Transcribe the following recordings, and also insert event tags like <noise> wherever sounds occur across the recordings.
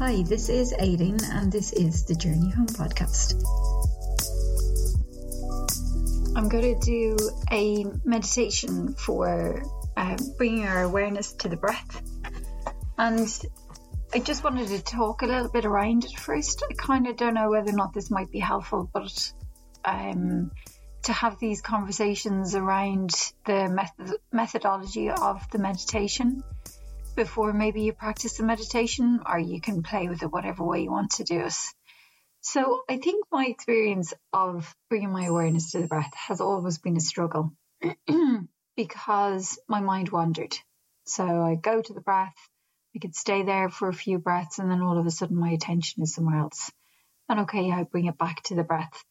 Hi, this is Aileen, and this is the Journey Home podcast. I'm going to do a meditation for uh, bringing our awareness to the breath. And I just wanted to talk a little bit around it first. I kind of don't know whether or not this might be helpful, but um, to have these conversations around the method- methodology of the meditation before maybe you practice the meditation, or you can play with it whatever way you want to do it. So I think my experience of bringing my awareness to the breath has always been a struggle <clears throat> because my mind wandered. So I go to the breath, I could stay there for a few breaths, and then all of a sudden my attention is somewhere else. And okay, I bring it back to the breath.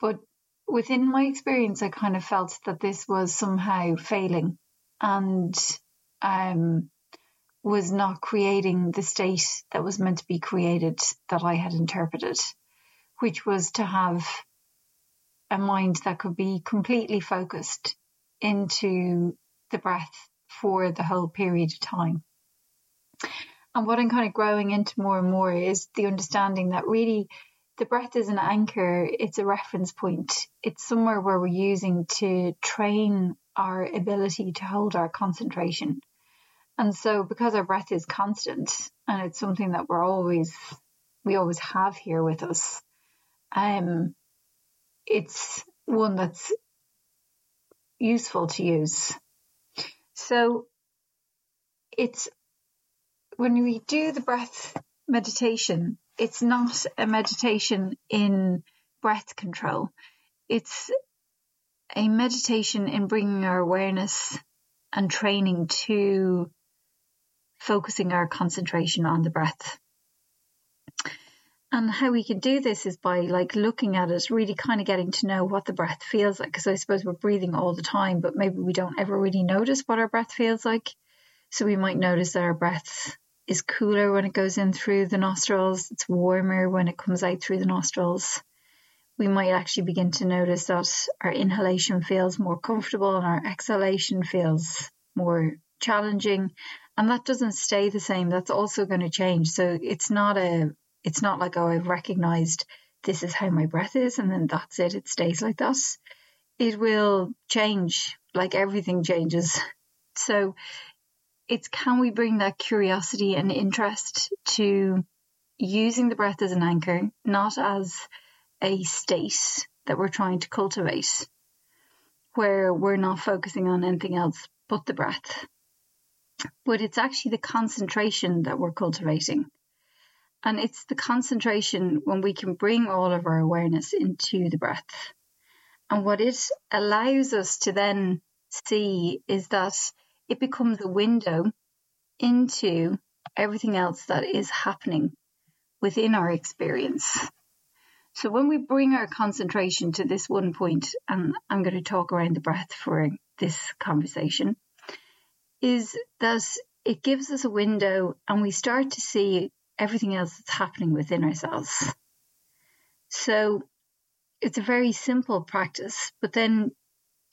But within my experience, I kind of felt that this was somehow failing and um, was not creating the state that was meant to be created that I had interpreted, which was to have a mind that could be completely focused into the breath for the whole period of time. And what I'm kind of growing into more and more is the understanding that really the breath is an anchor, it's a reference point, it's somewhere where we're using to train our ability to hold our concentration and so because our breath is constant and it's something that we're always we always have here with us, um it's one that's useful to use. So it's when we do the breath meditation, it's not a meditation in breath control. It's a meditation in bringing our awareness and training to focusing our concentration on the breath. And how we can do this is by like looking at it, really kind of getting to know what the breath feels like. Because I suppose we're breathing all the time, but maybe we don't ever really notice what our breath feels like. So we might notice that our breath is cooler when it goes in through the nostrils, it's warmer when it comes out through the nostrils. We might actually begin to notice that our inhalation feels more comfortable and our exhalation feels more challenging and that doesn't stay the same. That's also going to change. So it's not a it's not like oh i've recognized this is how my breath is and then that's it. It stays like that it will change. Like everything changes. <laughs> So it's can we bring that curiosity and interest to using the breath as an anchor not as a state that we're trying to cultivate where we're not focusing on anything else but the breath but it's actually the concentration that we're cultivating. And it's the concentration when we can bring all of our awareness into the breath. And what it allows us to then see is that it becomes a window into everything else that is happening within our experience. So when we bring our concentration to this one point, and I'm going to talk around the breath for this conversation, is that it gives us a window and we start to see everything else that's happening within ourselves. So it's a very simple practice, but then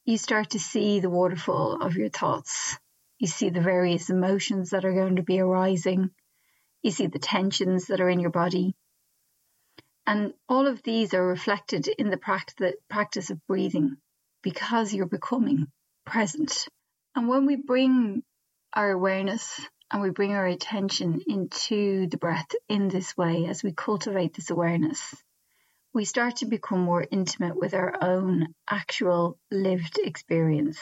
you start to see the waterfall of your thoughts. You see the various emotions that are going to be arising. You see the tensions that are in your body. And all of these are reflected in the practice of breathing because you're becoming present and when we bring our awareness and we bring our attention into the breath in this way, as we cultivate this awareness, we start to become more intimate with our own actual lived experience,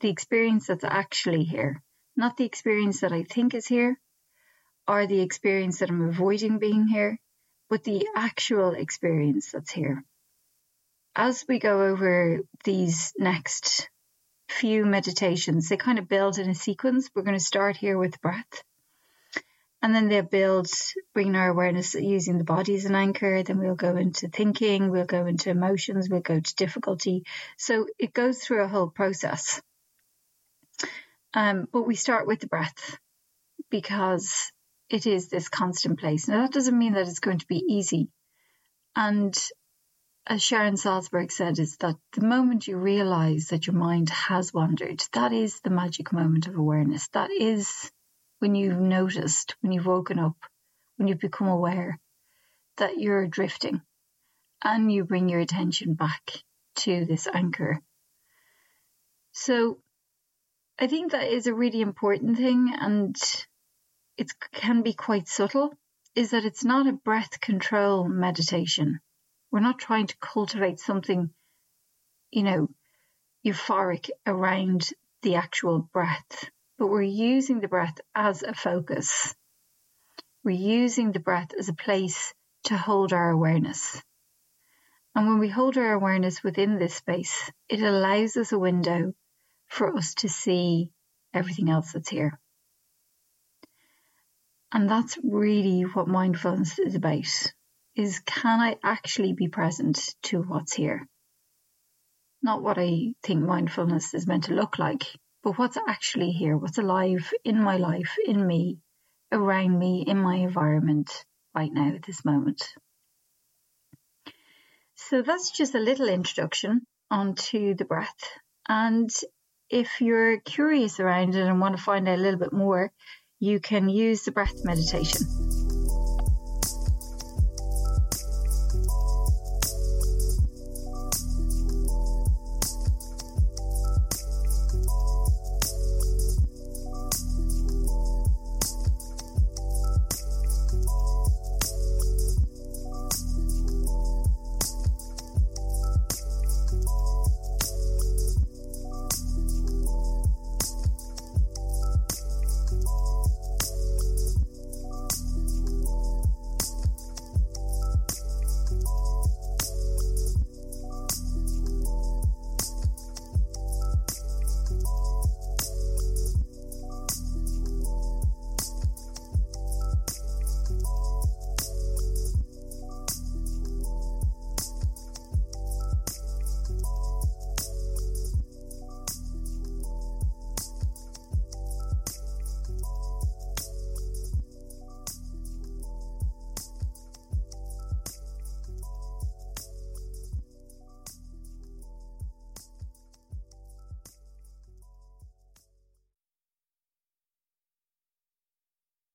the experience that's actually here, not the experience that I think is here or the experience that I'm avoiding being here, but the actual experience that's here. As we go over these next few meditations. They kind of build in a sequence. We're going to start here with breath. And then they build, bringing our awareness using the body as an anchor. Then we'll go into thinking, we'll go into emotions, we'll go to difficulty. So it goes through a whole process. Um, but we start with the breath because it is this constant place. Now, that doesn't mean that it's going to be easy. And as Sharon Salzberg said, is that the moment you realize that your mind has wandered, that is the magic moment of awareness. That is when you've noticed, when you've woken up, when you've become aware that you're drifting and you bring your attention back to this anchor. So I think that is a really important thing and it can be quite subtle is that it's not a breath control meditation. We're not trying to cultivate something, you know, euphoric around the actual breath, but we're using the breath as a focus. We're using the breath as a place to hold our awareness. And when we hold our awareness within this space, it allows us a window for us to see everything else that's here. And that's really what mindfulness is about is can I actually be present to what's here? Not what I think mindfulness is meant to look like, but what's actually here, what's alive in my life, in me, around me, in my environment right now at this moment. So that's just a little introduction onto the breath. And if you're curious around it and want to find out a little bit more, you can use the breath meditation